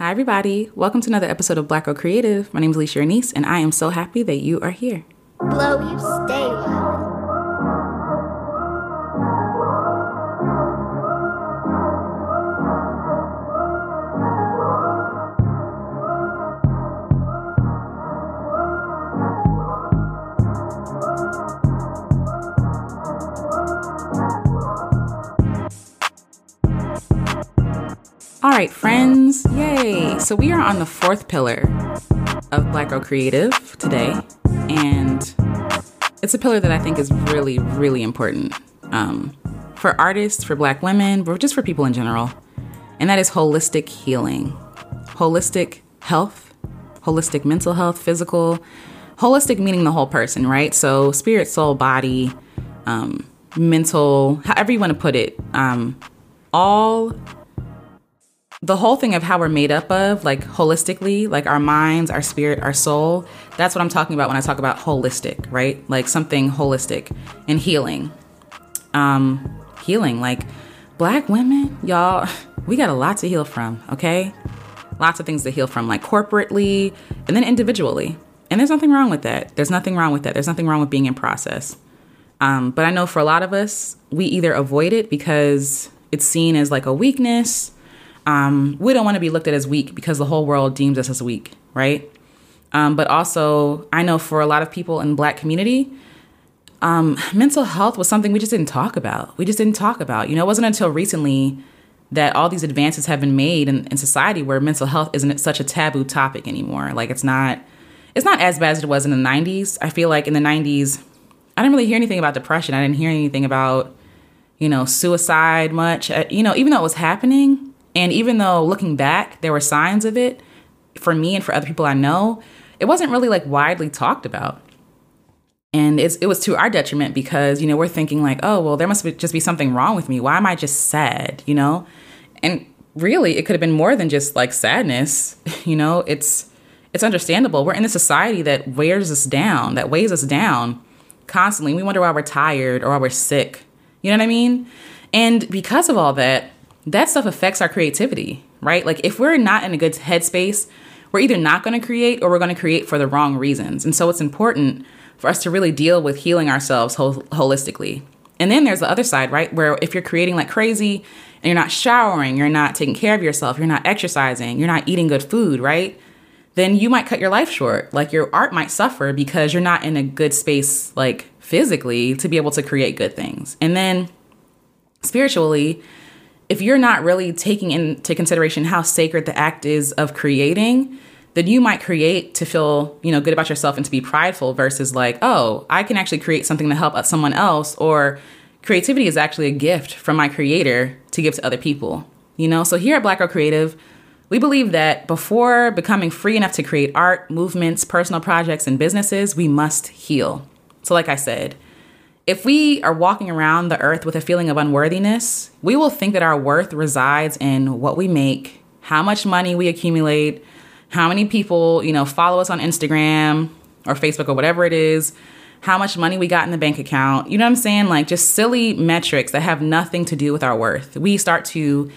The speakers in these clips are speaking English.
Hi, everybody. Welcome to another episode of Black Girl Creative. My name is Alecia Renece, and I am so happy that you are here. Blow you stay. All right, friends. Yay. So we are on the fourth pillar of Black Girl Creative today. And it's a pillar that I think is really, really important um, for artists, for Black women, but just for people in general. And that is holistic healing, holistic health, holistic mental health, physical, holistic meaning the whole person, right? So spirit, soul, body, um, mental, however you want to put it, um, all the whole thing of how we're made up of, like holistically, like our minds, our spirit, our soul, that's what I'm talking about when I talk about holistic, right? Like something holistic and healing. Um, healing, like black women, y'all, we got a lot to heal from, okay? Lots of things to heal from, like corporately and then individually. And there's nothing wrong with that. There's nothing wrong with that. There's nothing wrong with being in process. Um, but I know for a lot of us, we either avoid it because it's seen as like a weakness um, we don't want to be looked at as weak because the whole world deems us as weak, right? Um, but also, I know for a lot of people in Black community, um, mental health was something we just didn't talk about. We just didn't talk about. You know, it wasn't until recently that all these advances have been made in, in society where mental health isn't such a taboo topic anymore. Like it's not, it's not as bad as it was in the '90s. I feel like in the '90s, I didn't really hear anything about depression. I didn't hear anything about, you know, suicide much. Uh, you know, even though it was happening, and even though looking back, there were signs of it for me and for other people I know, it wasn't really like widely talked about. And it was to our detriment because, you know, we're thinking like, oh, well, there must be, just be something wrong with me. Why am I just sad, you know? And really, it could have been more than just like sadness, you know? It's it's understandable. We're in a society that wears us down, that weighs us down constantly. We wonder why we're tired or why we're sick. You know what I mean? And because of all that, that stuff affects our creativity, right? Like if we're not in a good headspace, we're either not going to create or we're going to create for the wrong reasons. And so it's important for us to really deal with healing ourselves hol- holistically. And then there's the other side, right? Where if you're creating like crazy and you're not showering, you're not taking care of yourself, you're not exercising, you're not eating good food, right? Then you might cut your life short. Like your art might suffer because you're not in a good space, like physically, to be able to create good things. And then spiritually, if you're not really taking into consideration how sacred the act is of creating, then you might create to feel, you know, good about yourself and to be prideful versus like, oh, I can actually create something to help someone else or creativity is actually a gift from my creator to give to other people. You know, so here at Black Girl Creative, we believe that before becoming free enough to create art, movements, personal projects, and businesses, we must heal. So, like I said, if we are walking around the earth with a feeling of unworthiness, we will think that our worth resides in what we make, how much money we accumulate, how many people, you know, follow us on Instagram or Facebook or whatever it is, how much money we got in the bank account. You know what I'm saying? Like just silly metrics that have nothing to do with our worth. We start to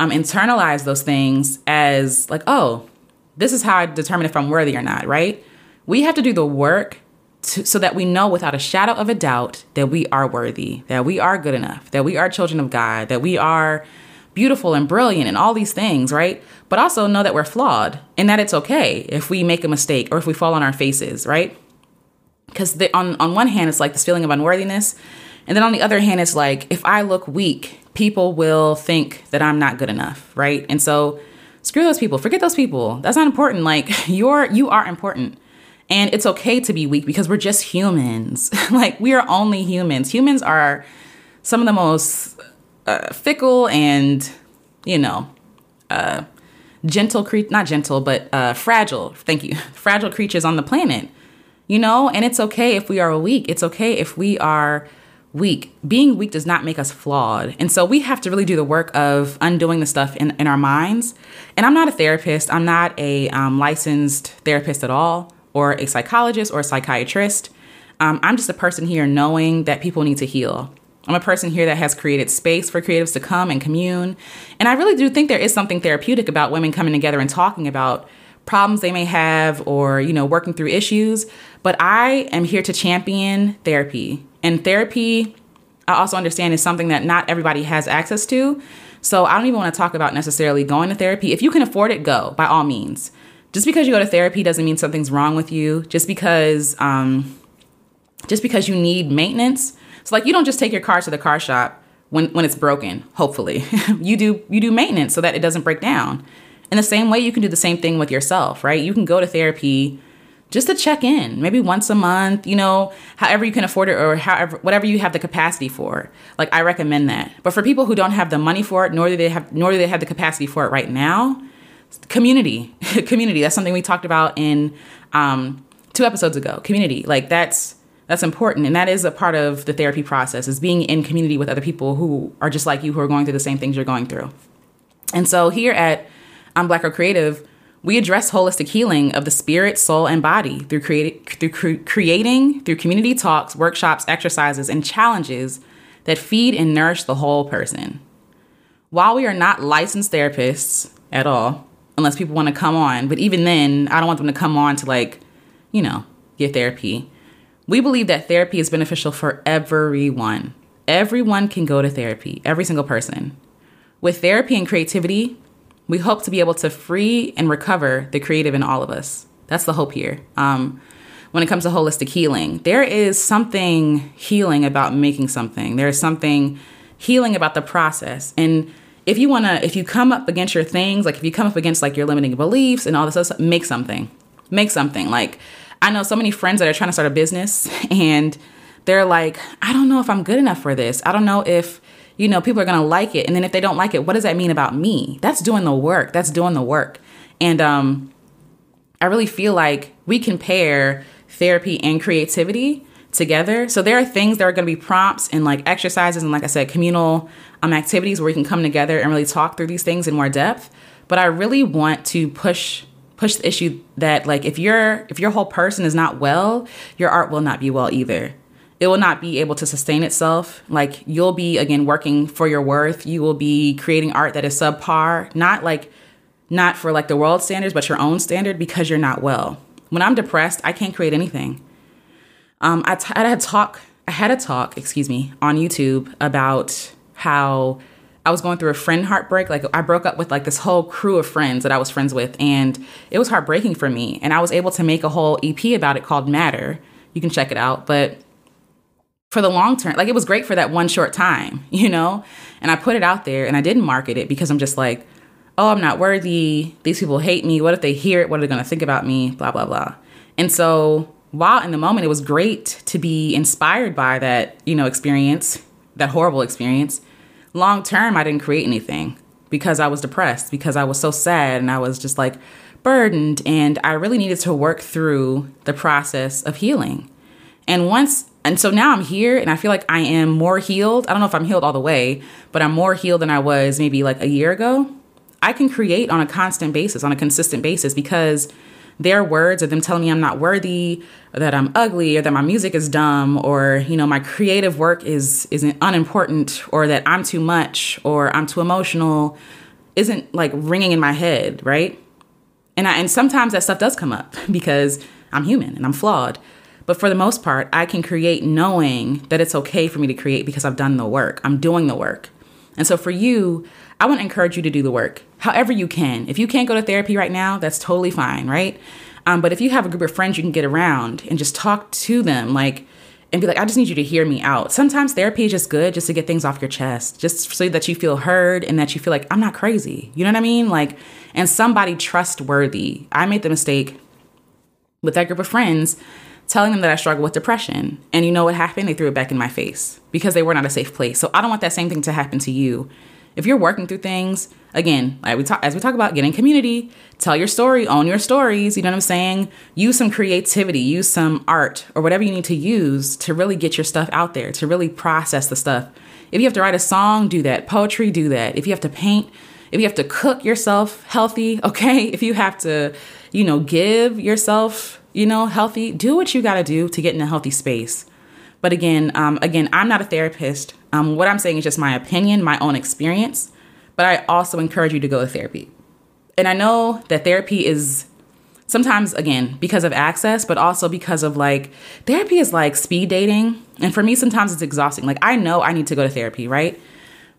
um, internalize those things as like, oh, this is how I determine if I'm worthy or not, right? We have to do the work to, so that we know without a shadow of a doubt that we are worthy, that we are good enough, that we are children of God, that we are beautiful and brilliant and all these things, right? But also know that we're flawed and that it's okay if we make a mistake or if we fall on our faces, right? Because on, on one hand, it's like this feeling of unworthiness. And then on the other hand, it's like if I look weak, people will think that I'm not good enough, right? And so screw those people, forget those people. That's not important. Like you're you are important. And it's okay to be weak because we're just humans. like, we are only humans. Humans are some of the most uh, fickle and, you know, uh, gentle, cre- not gentle, but uh, fragile, thank you, fragile creatures on the planet, you know? And it's okay if we are weak. It's okay if we are weak. Being weak does not make us flawed. And so we have to really do the work of undoing the stuff in, in our minds. And I'm not a therapist, I'm not a um, licensed therapist at all or a psychologist or a psychiatrist. Um, I'm just a person here knowing that people need to heal. I'm a person here that has created space for creatives to come and commune. And I really do think there is something therapeutic about women coming together and talking about problems they may have or, you know, working through issues. But I am here to champion therapy. And therapy, I also understand, is something that not everybody has access to. So I don't even want to talk about necessarily going to therapy. If you can afford it, go by all means. Just because you go to therapy doesn't mean something's wrong with you. Just because, um, just because you need maintenance so like you don't just take your car to the car shop when when it's broken, hopefully. you do you do maintenance so that it doesn't break down. In the same way you can do the same thing with yourself, right? You can go to therapy just to check in, maybe once a month, you know, however you can afford it or however whatever you have the capacity for. Like I recommend that. But for people who don't have the money for it, nor do they have nor do they have the capacity for it right now, community. community. That's something we talked about in um, two episodes ago. Community. Like that's that's important and that is a part of the therapy process is being in community with other people who are just like you who are going through the same things you're going through and so here at i'm Black Girl Creative we address holistic healing of the spirit soul and body through, creati- through cre- creating through community talks workshops exercises and challenges that feed and nourish the whole person while we are not licensed therapists at all unless people want to come on but even then i don't want them to come on to like you know get therapy we believe that therapy is beneficial for everyone. Everyone can go to therapy, every single person. With therapy and creativity, we hope to be able to free and recover the creative in all of us. That's the hope here. Um, when it comes to holistic healing, there is something healing about making something. There is something healing about the process. And if you wanna, if you come up against your things, like if you come up against like your limiting beliefs and all this stuff, make something. Make something. Like I know so many friends that are trying to start a business and they're like, I don't know if I'm good enough for this. I don't know if, you know, people are going to like it. And then if they don't like it, what does that mean about me? That's doing the work. That's doing the work. And um I really feel like we can pair therapy and creativity together. So there are things that are going to be prompts and like exercises and like I said communal um activities where we can come together and really talk through these things in more depth. But I really want to push push the issue that like if your if your whole person is not well, your art will not be well either. It will not be able to sustain itself. Like you'll be again working for your worth. You will be creating art that is subpar, not like not for like the world standards, but your own standard because you're not well. When I'm depressed, I can't create anything. Um, I, t- I had a talk. I had a talk, excuse me, on YouTube about how I was going through a friend heartbreak. Like I broke up with like this whole crew of friends that I was friends with, and it was heartbreaking for me. And I was able to make a whole EP about it called Matter. You can check it out. But for the long term, like it was great for that one short time, you know? And I put it out there and I didn't market it because I'm just like, oh, I'm not worthy. These people hate me. What if they hear it? What are they to think about me? Blah, blah, blah. And so while in the moment it was great to be inspired by that, you know, experience, that horrible experience, long term, I didn't create anything because I was depressed, because I was so sad and I was just like burdened. And I really needed to work through the process of healing. And once, and so now I'm here and I feel like I am more healed. I don't know if I'm healed all the way, but I'm more healed than I was maybe like a year ago. I can create on a constant basis, on a consistent basis because their words or them telling me I'm not worthy, or that I'm ugly, or that my music is dumb, or you know my creative work is isn't unimportant, or that I'm too much, or I'm too emotional, isn't like ringing in my head, right? And I and sometimes that stuff does come up because I'm human and I'm flawed. But for the most part, I can create knowing that it's okay for me to create because I've done the work. I'm doing the work. And so for you, I want to encourage you to do the work however you can. If you can't go to therapy right now, that's totally fine, right? Um, but if you have a group of friends you can get around and just talk to them, like, and be like, I just need you to hear me out. Sometimes therapy is just good just to get things off your chest, just so that you feel heard and that you feel like I'm not crazy. You know what I mean? Like, and somebody trustworthy. I made the mistake with that group of friends telling them that I struggle with depression. And you know what happened? They threw it back in my face because they were not a safe place. So I don't want that same thing to happen to you. If you're working through things, again, like we talk, as we talk about getting community, tell your story, own your stories. You know what I'm saying? Use some creativity, use some art or whatever you need to use to really get your stuff out there, to really process the stuff. If you have to write a song, do that. Poetry, do that. If you have to paint, if you have to cook yourself healthy, okay? If you have to, you know, give yourself, you know, healthy, do what you got to do to get in a healthy space. But again, um, again, I'm not a therapist. Um, what I'm saying is just my opinion, my own experience. But I also encourage you to go to therapy. And I know that therapy is sometimes again because of access but also because of like therapy is like speed dating and for me sometimes it's exhausting like i know i need to go to therapy right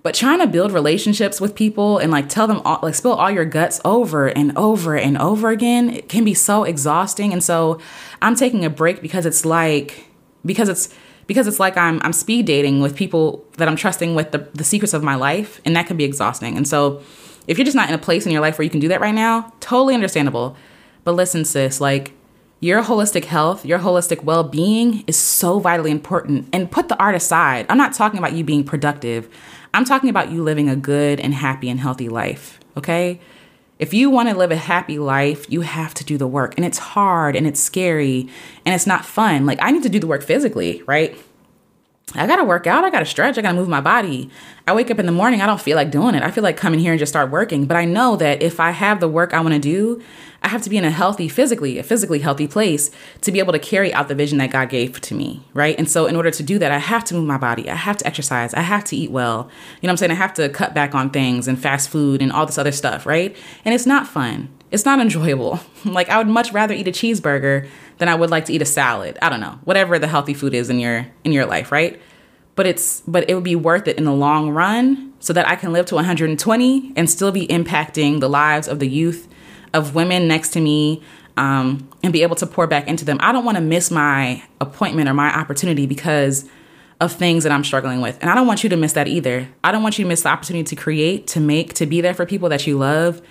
but trying to build relationships with people and like tell them all like spill all your guts over and over and over again it can be so exhausting and so i'm taking a break because it's like because it's because it's like i'm i'm speed dating with people that i'm trusting with the, the secrets of my life and that can be exhausting and so if you're just not in a place in your life where you can do that right now totally understandable but listen, sis, like your holistic health, your holistic well being is so vitally important. And put the art aside. I'm not talking about you being productive, I'm talking about you living a good and happy and healthy life, okay? If you want to live a happy life, you have to do the work. And it's hard and it's scary and it's not fun. Like, I need to do the work physically, right? I gotta work out, I gotta stretch, I gotta move my body. I wake up in the morning, I don't feel like doing it. I feel like coming here and just start working. But I know that if I have the work I wanna do, I have to be in a healthy, physically, a physically healthy place to be able to carry out the vision that God gave to me, right? And so in order to do that, I have to move my body, I have to exercise, I have to eat well. You know what I'm saying? I have to cut back on things and fast food and all this other stuff, right? And it's not fun. It's not enjoyable. like I would much rather eat a cheeseburger than I would like to eat a salad. I don't know. Whatever the healthy food is in your in your life, right? But it's but it would be worth it in the long run so that I can live to 120 and still be impacting the lives of the youth, of women next to me, um, and be able to pour back into them. I don't want to miss my appointment or my opportunity because of things that I'm struggling with. And I don't want you to miss that either. I don't want you to miss the opportunity to create, to make, to be there for people that you love,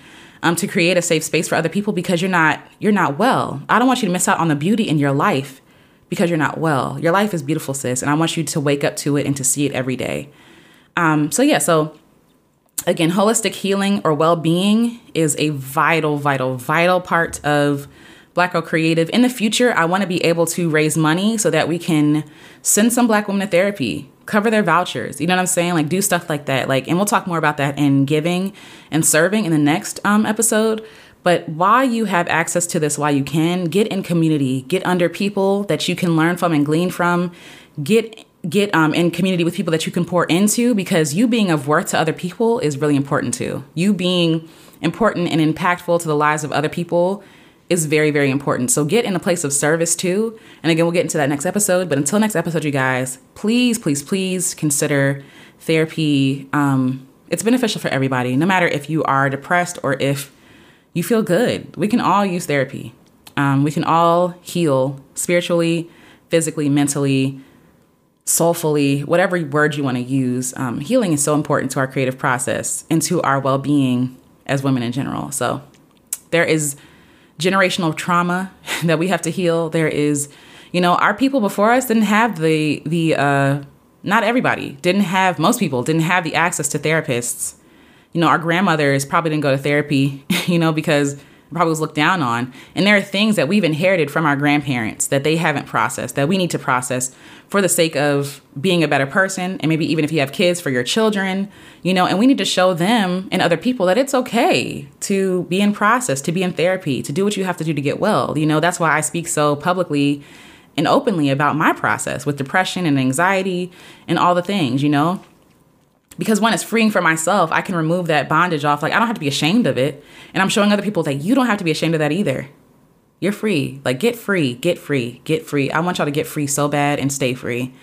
um, to create a safe space for other people because you're not you're not well. I don't want you to miss out on the beauty in your life because you're not well. Your life is beautiful, sis, and I want you to wake up to it and to see it every day. Um, so yeah, so again, holistic healing or well-being is a vital, vital, vital part of Black Girl Creative. In the future, I want to be able to raise money so that we can send some Black women to therapy cover their vouchers. You know what I'm saying? Like do stuff like that. Like, and we'll talk more about that in giving and serving in the next um, episode. But while you have access to this, while you can, get in community, get under people that you can learn from and glean from, get get um, in community with people that you can pour into because you being of worth to other people is really important too. You being important and impactful to the lives of other people is very, very important. So get in a place of service too. And again, we'll get into that next episode. But until next episode, you guys, please, please, please consider therapy. Um, it's beneficial for everybody, no matter if you are depressed or if you feel good. We can all use therapy. Um, we can all heal spiritually, physically, mentally, soulfully, whatever word you want to use. Um, healing is so important to our creative process and to our well being as women in general. So there is generational trauma that we have to heal. There is, you know, our people before us didn't have the the uh not everybody didn't have most people didn't have the access to therapists. You know, our grandmothers probably didn't go to therapy, you know, because probably was looked down on. And there are things that we've inherited from our grandparents that they haven't processed that we need to process for the sake of being a better person. And maybe even if you have kids for your children, you know, and we need to show them and other people that it's okay to be in process, to be in therapy, to do what you have to do to get well. You know, that's why I speak so publicly and openly about my process with depression and anxiety and all the things, you know because when it's freeing for myself, I can remove that bondage off. Like I don't have to be ashamed of it. And I'm showing other people that you don't have to be ashamed of that either. You're free. Like get free, get free, get free. I want y'all to get free so bad and stay free.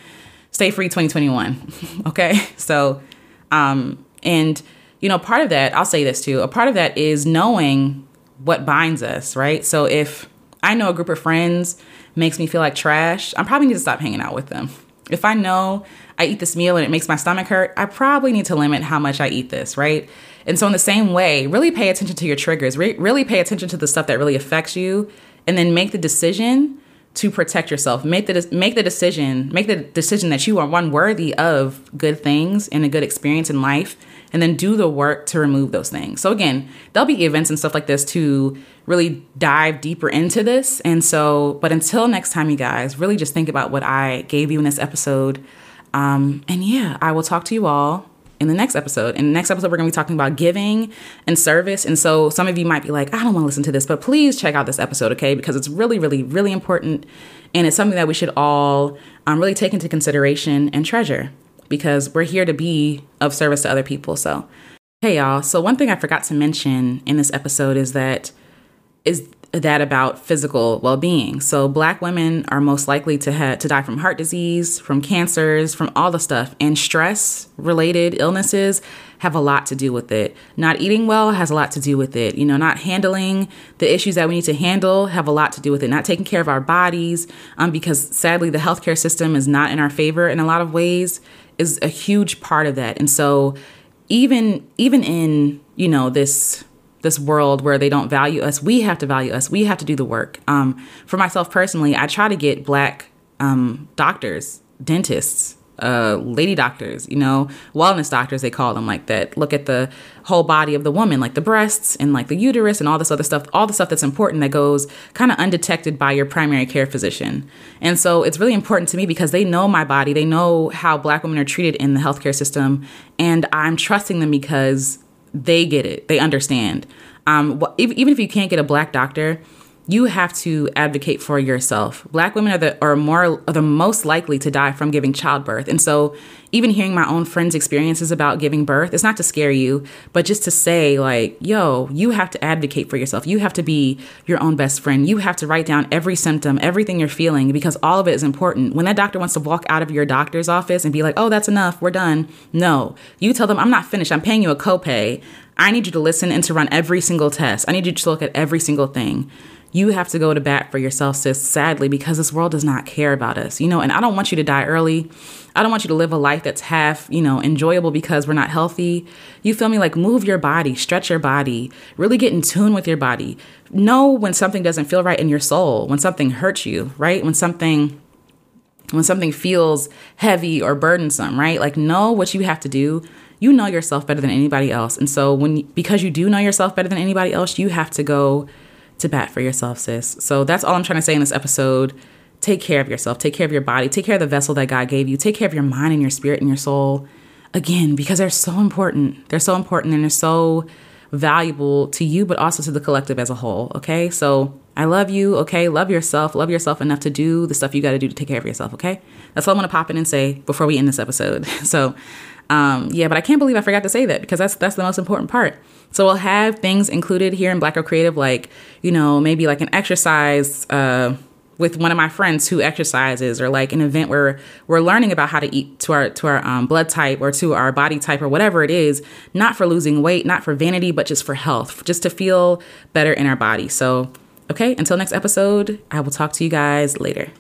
Stay free 2021. okay? So um and you know, part of that, I'll say this too. A part of that is knowing what binds us, right? So if I know a group of friends makes me feel like trash, I probably need to stop hanging out with them. If I know I eat this meal and it makes my stomach hurt, I probably need to limit how much I eat this, right? And so, in the same way, really pay attention to your triggers, re- really pay attention to the stuff that really affects you, and then make the decision to protect yourself. Make the make the decision, make the decision that you are one worthy of good things and a good experience in life, and then do the work to remove those things. So again, there'll be events and stuff like this to really dive deeper into this. And so, but until next time, you guys, really just think about what I gave you in this episode. Um, and yeah, I will talk to you all in the next episode. In the next episode, we're going to be talking about giving and service. And so some of you might be like, I don't want to listen to this, but please check out this episode, okay? Because it's really, really, really important And it's something that we should all um, really take into consideration and treasure because we're here to be of service to other people. So, hey, y'all. So, one thing I forgot to mention in this episode is that is that about physical well-being. So black women are most likely to to die from heart disease, from cancers, from all the stuff. And stress related illnesses have a lot to do with it. Not eating well has a lot to do with it. You know, not handling the issues that we need to handle have a lot to do with it. Not taking care of our bodies um, because sadly the healthcare system is not in our favor in a lot of ways is a huge part of that. And so even even in, you know, this this world where they don't value us, we have to value us. We have to do the work. Um, for myself personally, I try to get black um, doctors, dentists, uh, lady doctors, you know, wellness doctors, they call them like that. Look at the whole body of the woman, like the breasts and like the uterus and all this other stuff, all the stuff that's important that goes kind of undetected by your primary care physician. And so it's really important to me because they know my body, they know how black women are treated in the healthcare system, and I'm trusting them because they get it. They understand. Um, even if you can't get a black doctor, you have to advocate for yourself. Black women are the are more are the most likely to die from giving childbirth. And so even hearing my own friends' experiences about giving birth, it's not to scare you, but just to say like, yo, you have to advocate for yourself. You have to be your own best friend. You have to write down every symptom, everything you're feeling because all of it is important. When that doctor wants to walk out of your doctor's office and be like, "Oh, that's enough. We're done." No. You tell them, "I'm not finished. I'm paying you a copay. I need you to listen and to run every single test. I need you to look at every single thing." You have to go to bat for yourself, sis, sadly, because this world does not care about us, you know, and I don't want you to die early. I don't want you to live a life that's half, you know, enjoyable because we're not healthy. You feel me? Like move your body, stretch your body, really get in tune with your body. Know when something doesn't feel right in your soul, when something hurts you, right? When something when something feels heavy or burdensome, right? Like know what you have to do. You know yourself better than anybody else. And so when because you do know yourself better than anybody else, you have to go to bat for yourself, sis. So that's all I'm trying to say in this episode. Take care of yourself, take care of your body, take care of the vessel that God gave you, take care of your mind and your spirit and your soul. Again, because they're so important. They're so important and they're so valuable to you, but also to the collective as a whole. Okay. So I love you. Okay. Love yourself. Love yourself enough to do the stuff you got to do to take care of yourself. Okay. That's all I'm going to pop in and say before we end this episode. So, um, yeah, but I can't believe I forgot to say that because that's that's the most important part. So we'll have things included here in Black Girl Creative, like you know maybe like an exercise uh, with one of my friends who exercises, or like an event where we're learning about how to eat to our to our um, blood type or to our body type or whatever it is, not for losing weight, not for vanity, but just for health, just to feel better in our body. So okay, until next episode, I will talk to you guys later.